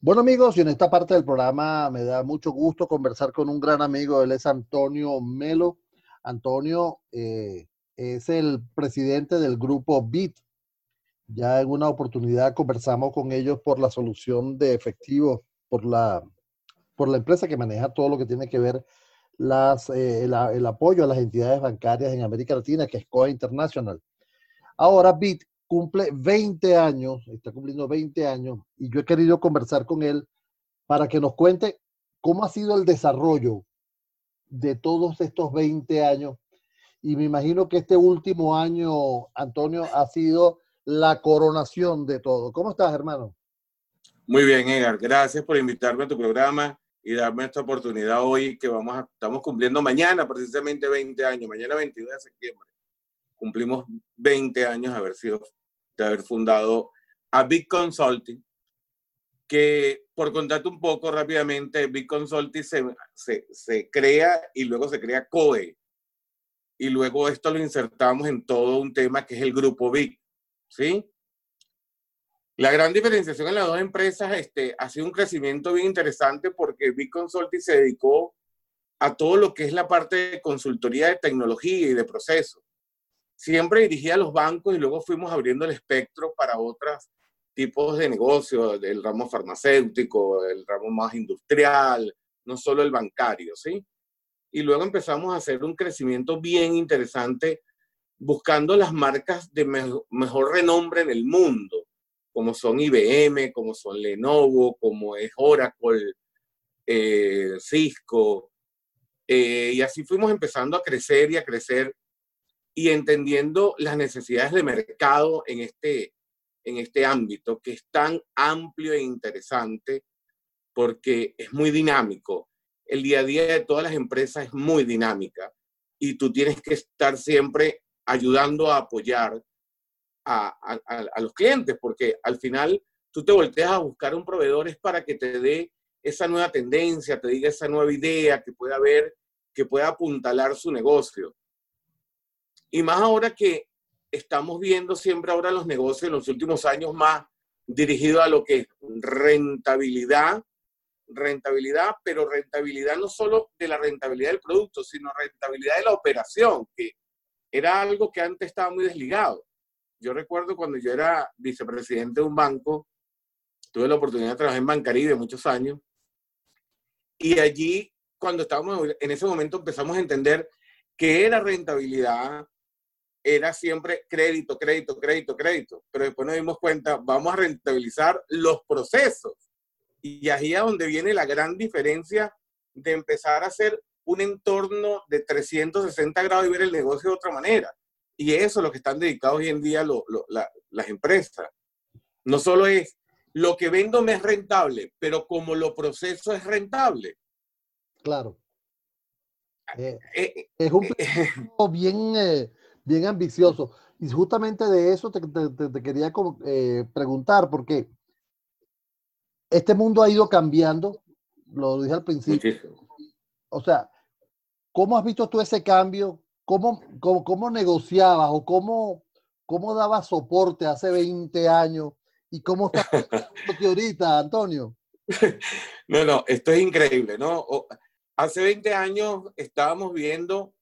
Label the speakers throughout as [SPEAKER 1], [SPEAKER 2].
[SPEAKER 1] Bueno amigos, y en esta parte del programa me da mucho gusto conversar con un gran amigo, él es Antonio Melo. Antonio eh, es el presidente del grupo BIT. Ya en una oportunidad conversamos con ellos por la solución de efectivo, por la, por la empresa que maneja todo lo que tiene que ver las, eh, el, apoyo a las entidades bancarias en América Latina, que es COA International. Ahora BIT cumple 20 años, está cumpliendo 20 años, y yo he querido conversar con él para que nos cuente cómo ha sido el desarrollo de todos estos 20 años. Y me imagino que este último año, Antonio, ha sido la coronación de todo. ¿Cómo estás, hermano?
[SPEAKER 2] Muy bien, Edgar. Gracias por invitarme a tu programa y darme esta oportunidad hoy que vamos a, estamos cumpliendo mañana precisamente 20 años, mañana 22 de septiembre. Cumplimos 20 años haber sido, de haber fundado a Big Consulting, que por contarte un poco rápidamente, Big Consulting se, se, se, crea y luego se crea COE. Y luego esto lo insertamos en todo un tema que es el grupo Big. ¿Sí? La gran diferenciación en las dos empresas este, ha sido un crecimiento bien interesante porque Big Consulting se dedicó a todo lo que es la parte de consultoría de tecnología y de procesos. Siempre dirigía los bancos y luego fuimos abriendo el espectro para otros tipos de negocios, del ramo farmacéutico, el ramo más industrial, no solo el bancario, ¿sí? Y luego empezamos a hacer un crecimiento bien interesante buscando las marcas de mejor renombre en el mundo como son IBM, como son Lenovo, como es Oracle, eh, Cisco. Eh, y así fuimos empezando a crecer y a crecer y entendiendo las necesidades de mercado en este, en este ámbito que es tan amplio e interesante porque es muy dinámico. El día a día de todas las empresas es muy dinámica y tú tienes que estar siempre ayudando a apoyar a, los clientes, porque al final tú te volteas a buscar un proveedor es para que te dé esa nueva tendencia, te diga esa nueva idea que pueda haber, que pueda apuntalar su negocio. Y más ahora que estamos viendo siempre ahora los negocios en los últimos años más dirigidos a lo que es rentabilidad, rentabilidad, pero rentabilidad no solo de la rentabilidad del producto, sino rentabilidad de la operación, que era algo que antes estaba muy desligado. Yo recuerdo cuando yo era vicepresidente de un banco, tuve la oportunidad de trabajar en Bancaribe muchos años, y allí, cuando estábamos en ese momento, empezamos a entender que era rentabilidad, era siempre crédito, crédito, crédito, crédito, pero después nos dimos cuenta, vamos a rentabilizar los procesos. Y ahí es donde viene la gran diferencia de empezar a hacer un entorno de 360 grados y ver el negocio de otra manera. Y eso es lo que están dedicados hoy en día las empresas. No solo es lo que vendo me es rentable, pero como lo proceso es rentable.
[SPEAKER 1] Claro. Eh, eh, eh, es un proceso bien, bien ambicioso. Y justamente de eso te, te, quería preguntar, porque este mundo ha ido cambiando, lo dije al principio. O sea, ¿cómo has visto tú ese cambio ¿Cómo, cómo, negociabas o cómo, cómo dabas soporte hace 20 años y cómo estás ahorita, Antonio?
[SPEAKER 2] No, no, esto es increíble, ¿no? Hace 20 años estábamos viendo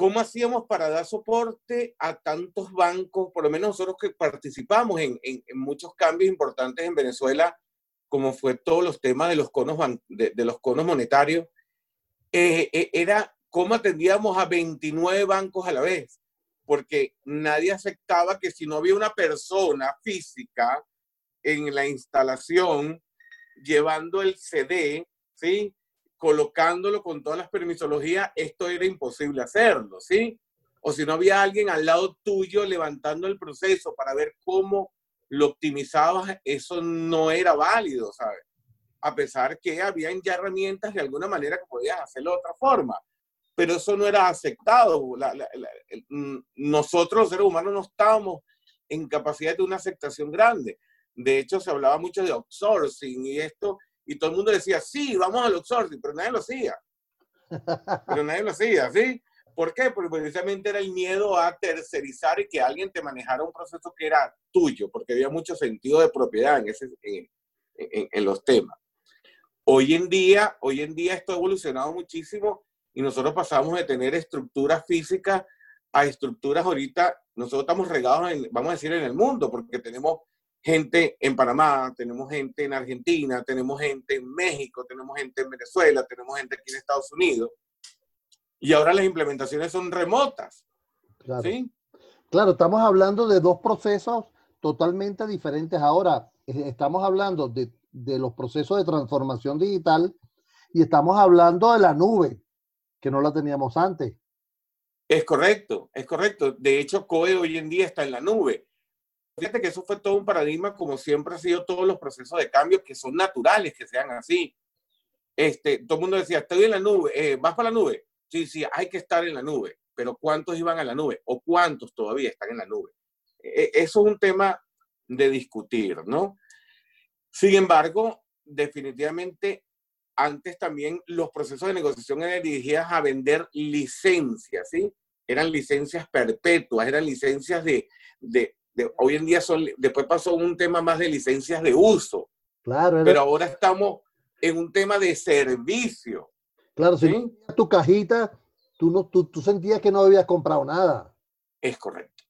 [SPEAKER 2] cómo hacíamos para dar soporte a tantos bancos, por lo menos nosotros que participamos en, en, muchos cambios importantes en Venezuela, como fue todos los temas de los conos, de, de los conos monetarios, eh, eh, era ¿cómo atendíamos a 29 bancos a la vez? Porque nadie aceptaba que si no había una persona física en la instalación llevando el CD, ¿sí? Colocándolo con todas las permisologías, esto era imposible hacerlo, ¿sí? O si no había alguien al lado tuyo levantando el proceso para ver cómo lo optimizabas, eso no era válido, ¿sabes? A pesar que habían ya herramientas de alguna manera que podías hacerlo de otra forma pero eso no era aceptado. Mm, nosotros, los seres humanos, no estábamos en capacidad de una aceptación grande. De hecho, se hablaba mucho de outsourcing y esto, y todo el mundo decía, sí, vamos al outsourcing, pero nadie lo hacía. Pero nadie lo hacía, ¿sí? ¿Por qué? Porque precisamente era el miedo a tercerizar y que alguien te manejara un proceso que era tuyo, porque había mucho sentido de propiedad en ese, en, en, los temas. Hoy en día, hoy en día esto ha evolucionado muchísimo y nosotros pasamos de tener estructuras físicas a estructuras ahorita, nosotros estamos regados, en, vamos a decir, en el mundo, porque tenemos gente en Panamá, tenemos gente en Argentina, tenemos gente en México, tenemos gente en Venezuela, tenemos gente aquí en Estados Unidos. Y ahora las implementaciones son remotas.
[SPEAKER 1] Claro. ¿sí? Claro, estamos hablando de dos procesos totalmente diferentes. Ahora, estamos hablando de, de los procesos de transformación digital y estamos hablando de la nube, que no la teníamos antes.
[SPEAKER 2] Es correcto, es correcto. De hecho, COE hoy en día está en la nube. Fíjate que eso fue todo un paradigma, como siempre ha sido todos los procesos de cambio que son naturales, que sean así. Este, todo el mundo decía, estoy en la nube, eh, ¿vas para la nube? Sí, sí, hay que estar en la nube, pero ¿cuántos iban a la nube? ¿O cuántos todavía están en la nube? E, e, eso es un tema de discutir, ¿no? Sin embargo, definitivamente antes también los procesos de negociación eran dirigidos a vender licencias, ¿sí? Eran licencias perpetuas, eran licencias de, de, hoy en día son, después pasó un tema más de licencias de uso. Claro. Pero ahora estamos en un tema de servicio.
[SPEAKER 1] Claro, si tu cajita, tú, no, tú, tú sentías que no habías comprado nada.
[SPEAKER 2] Es correcto.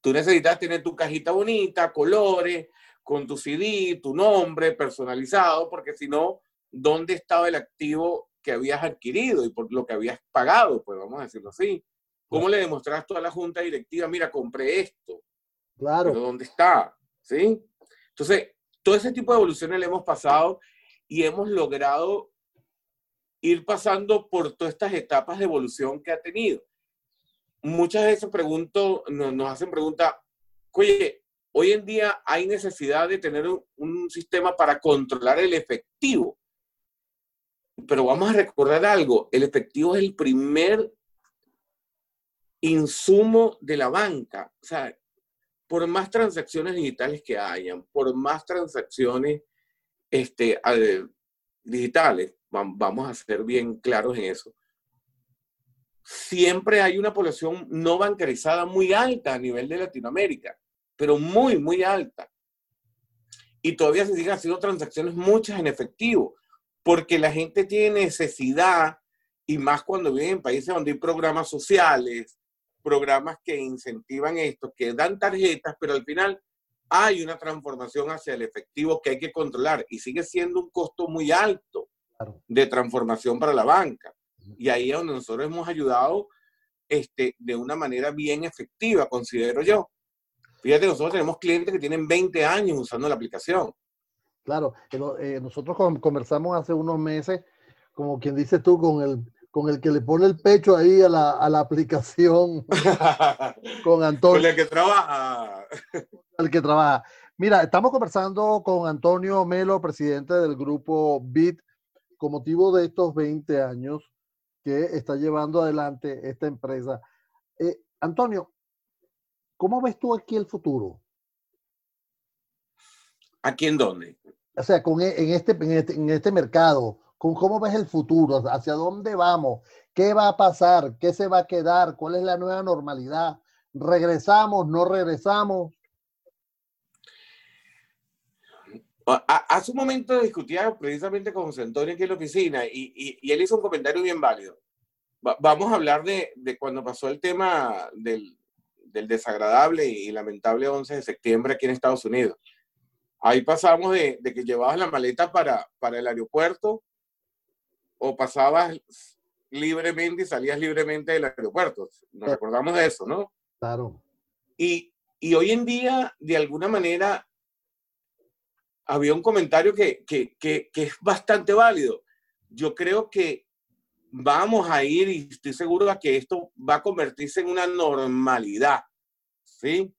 [SPEAKER 2] Tú necesitas tener tu cajita bonita, colores, con tu CD, tu nombre personalizado, porque si no, ¿dónde estaba el activo que habías adquirido y por lo que habías pagado? Pues vamos a decirlo así. ¿Cómo le demostraste a la junta directiva, mira, compré esto? Claro. Pero ¿dónde está? ¿Sí? Entonces, todo ese tipo de evoluciones le hemos pasado y hemos logrado ir pasando por todas estas etapas de evolución que ha tenido. Muchas veces pregunto, nos, hacen preguntas, oye, hoy en día hay necesidad de tener un, sistema para controlar el efectivo. Pero vamos a recordar algo, el efectivo es el primer insumo de la banca. O sea, por más transacciones digitales que hayan, por más transacciones este, digitales, vamos a ser bien claros en eso, siempre hay una población no bancarizada muy alta a nivel de Latinoamérica, pero muy, muy alta. Y todavía se siguen haciendo transacciones muchas en efectivo, porque la gente tiene necesidad, y más cuando viven en países donde hay programas sociales, programas que incentivan esto, que dan tarjetas, pero al final hay una transformación hacia el efectivo que hay que controlar y sigue siendo un costo muy alto de transformación para la banca. Y ahí es donde nosotros hemos ayudado este, de una manera bien efectiva, considero yo. Fíjate, nosotros tenemos clientes que tienen 20 años usando la aplicación.
[SPEAKER 1] Claro, eh, nosotros conversamos hace unos meses, como quien dice tú, con el con el que le pone el pecho ahí a la, a la aplicación, con Antonio.
[SPEAKER 2] Con el que trabaja.
[SPEAKER 1] el que trabaja. Mira, estamos conversando con Antonio Melo, presidente del grupo BIT, con motivo de estos 20 años que está llevando adelante esta empresa. Eh, Antonio, ¿cómo ves tú aquí el futuro?
[SPEAKER 2] ¿Aquí en dónde?
[SPEAKER 1] O sea, con, e, en, este, en, este, en este mercado, cómo ves el futuro, hacia dónde vamos, qué va a pasar, qué se va a quedar, cuál es la nueva normalidad, regresamos, no regresamos.
[SPEAKER 2] Hace un momento discutía precisamente con José Antonio aquí en la oficina y, él hizo un comentario bien válido. vamos a hablar de, cuando pasó el tema del, desagradable y lamentable 11 de septiembre aquí en Estados Unidos. Ahí pasamos de, que llevabas la maleta para, para el aeropuerto o pasabas libremente y salías libremente del aeropuerto. Nos recordamos de eso, ¿no?
[SPEAKER 1] Claro.
[SPEAKER 2] Y, y hoy en día, de alguna manera, había un comentario que, que, que, que, es bastante válido. Yo creo que vamos a ir, y estoy seguro de que esto va a convertirse en una normalidad, ¿sí?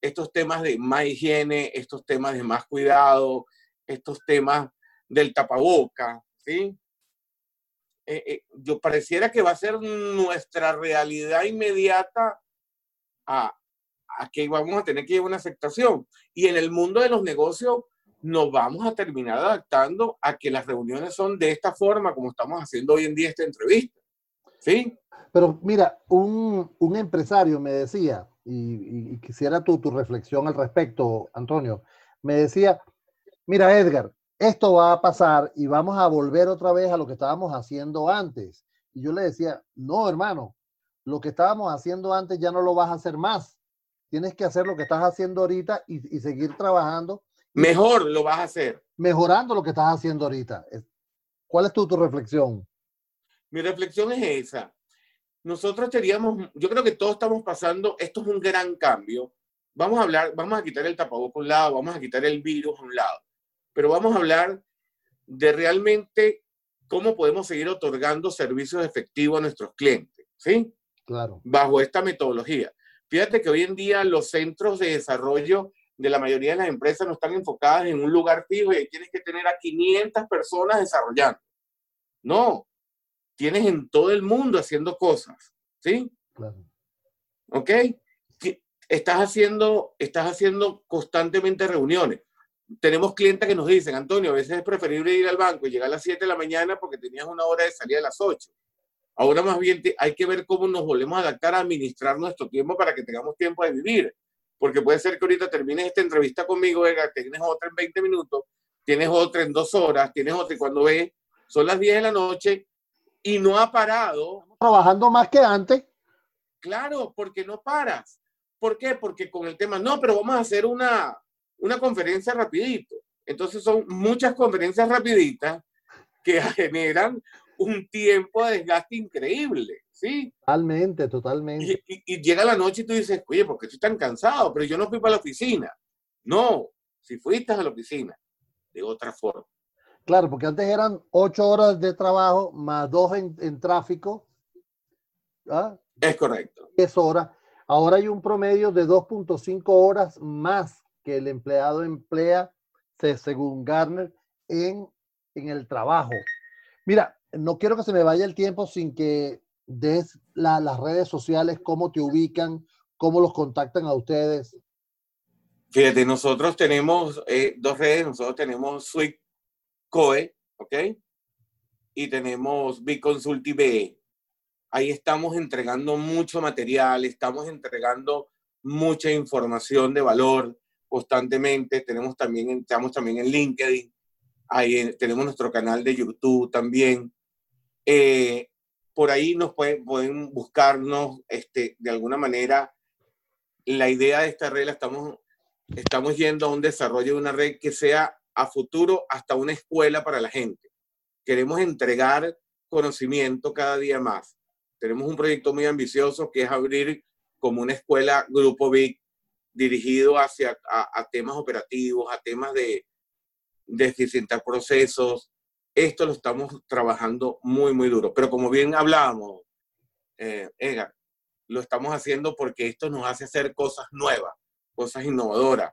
[SPEAKER 2] Estos temas de más higiene, estos temas de más cuidado, estos temas del tapaboca, ¿sí? Eh, eh, yo pareciera que va a ser nuestra realidad inmediata a, que vamos a tener que llevar una aceptación. Y en el mundo de los negocios nos vamos a terminar adaptando a que las reuniones son de esta forma, como estamos haciendo hoy en día esta entrevista. ¿Sí?
[SPEAKER 1] Pero mira, un, un empresario me decía, y, y quisiera tu, tu reflexión al respecto, Antonio, me decía, mira Edgar, esto va a pasar y vamos a volver otra vez a lo que estábamos haciendo antes. Y yo le decía, no, hermano, lo que estábamos haciendo antes ya no lo vas a hacer más. Tienes que hacer lo que estás haciendo ahorita y, y seguir trabajando.
[SPEAKER 2] Mejor lo vas a hacer.
[SPEAKER 1] Mejorando lo que estás haciendo ahorita. ¿Cuál es tu, tu reflexión?
[SPEAKER 2] Mi reflexión es esa. Nosotros teníamos, yo creo que todos estamos pasando, esto es un gran cambio. Vamos a hablar, vamos a quitar el tapabocas a un lado, vamos a quitar el virus a un lado, pero vamos a hablar de realmente cómo podemos seguir otorgando servicios efectivos a nuestros clientes, ¿sí?
[SPEAKER 1] Claro.
[SPEAKER 2] Bajo esta metodología. Fíjate que hoy en día los centros de desarrollo de la mayoría de las empresas no están enfocadas en un lugar fijo y tienes que tener a 500 personas desarrollando. No, tienes en todo el mundo haciendo cosas, ¿sí? Claro. ¿Ok? Estás haciendo, estás haciendo constantemente reuniones. Tenemos clientes que nos dicen, Antonio, a veces es preferible ir al banco y llegar a las 7 de la mañana porque tenías una hora de salida a las 8. Ahora más bien hay que ver cómo nos volvemos a adaptar a administrar nuestro tiempo para que tengamos tiempo de vivir. Porque puede ser que ahorita termines esta entrevista conmigo, venga, tienes otra en 20 minutos, tienes otra en dos horas, tienes otra y cuando ves, son las 10 de la noche y no ha parado.
[SPEAKER 1] Trabajando más que antes.
[SPEAKER 2] Claro, porque no paras. ¿Por qué? Porque con el tema, no, pero vamos a hacer una, una conferencia rapidito. Entonces son muchas conferencias rapiditas que generan un tiempo de desgaste increíble, ¿sí?
[SPEAKER 1] Totalmente, totalmente.
[SPEAKER 2] Y, llega la noche y tú dices, oye, ¿por qué estoy tan cansado? Pero yo no fui para la oficina. No, si fuiste a la oficina, de otra forma.
[SPEAKER 1] Claro, porque antes eran ocho horas de trabajo más dos en, tráfico.
[SPEAKER 2] ¿ah? Es correcto.
[SPEAKER 1] Es horas. Ahora hay un promedio de 2.5 horas más que el empleado emplea, según Garner, en, en el trabajo. Mira, no quiero que se me vaya el tiempo sin que des las redes sociales, cómo te ubican, cómo los contactan a ustedes.
[SPEAKER 2] Fíjate, nosotros tenemos eh, dos redes, nosotros tenemos Sweet COE, ¿ok? Y tenemos Biconsulti BE. Ahí estamos entregando mucho material, estamos entregando mucha información de valor constantemente. Tenemos también, estamos también en LinkedIn, ahí tenemos nuestro canal de YouTube también. Eh, por ahí nos pueden, pueden buscarnos este, de alguna manera. La idea de esta red, estamos, estamos yendo a un desarrollo de una red que sea a futuro hasta una escuela para la gente. Queremos entregar conocimiento cada día más. Tenemos un proyecto muy ambicioso que es abrir como una escuela Grupo Big dirigido hacia a, temas operativos, a temas de, de eficientar procesos, esto lo estamos trabajando muy, muy duro. Pero como bien hablábamos, eh, Edgar, lo estamos haciendo porque esto nos hace hacer cosas nuevas, cosas innovadoras.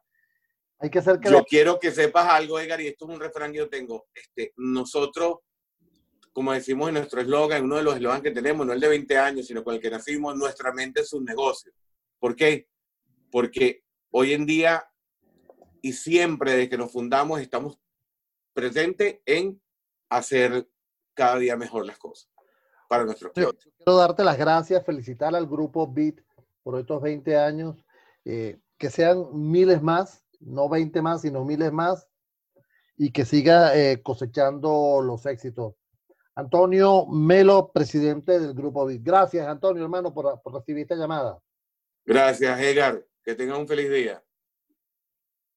[SPEAKER 1] Hay que hacer que
[SPEAKER 2] yo quiero que sepas algo, Edgar, y esto es un refrán que yo tengo. Este, nosotros, como decimos en nuestro eslogan, uno de los eslogans que tenemos, no el de 20 años, sino con el que nacimos, nuestra mente es un negocio. ¿Por qué? Porque hoy en día y siempre desde que nos fundamos estamos presentes en hacer cada día mejor las cosas para nuestros clientes.
[SPEAKER 1] Quiero darte las gracias, felicitar al grupo BIT por estos 20 años, eh, que sean miles más, no 20 más, sino miles más, y que siga eh, cosechando los éxitos. Antonio Melo, presidente del grupo BIT. Gracias, Antonio, hermano, por, por recibir esta llamada.
[SPEAKER 2] Gracias, Edgar. Que tenga un feliz día.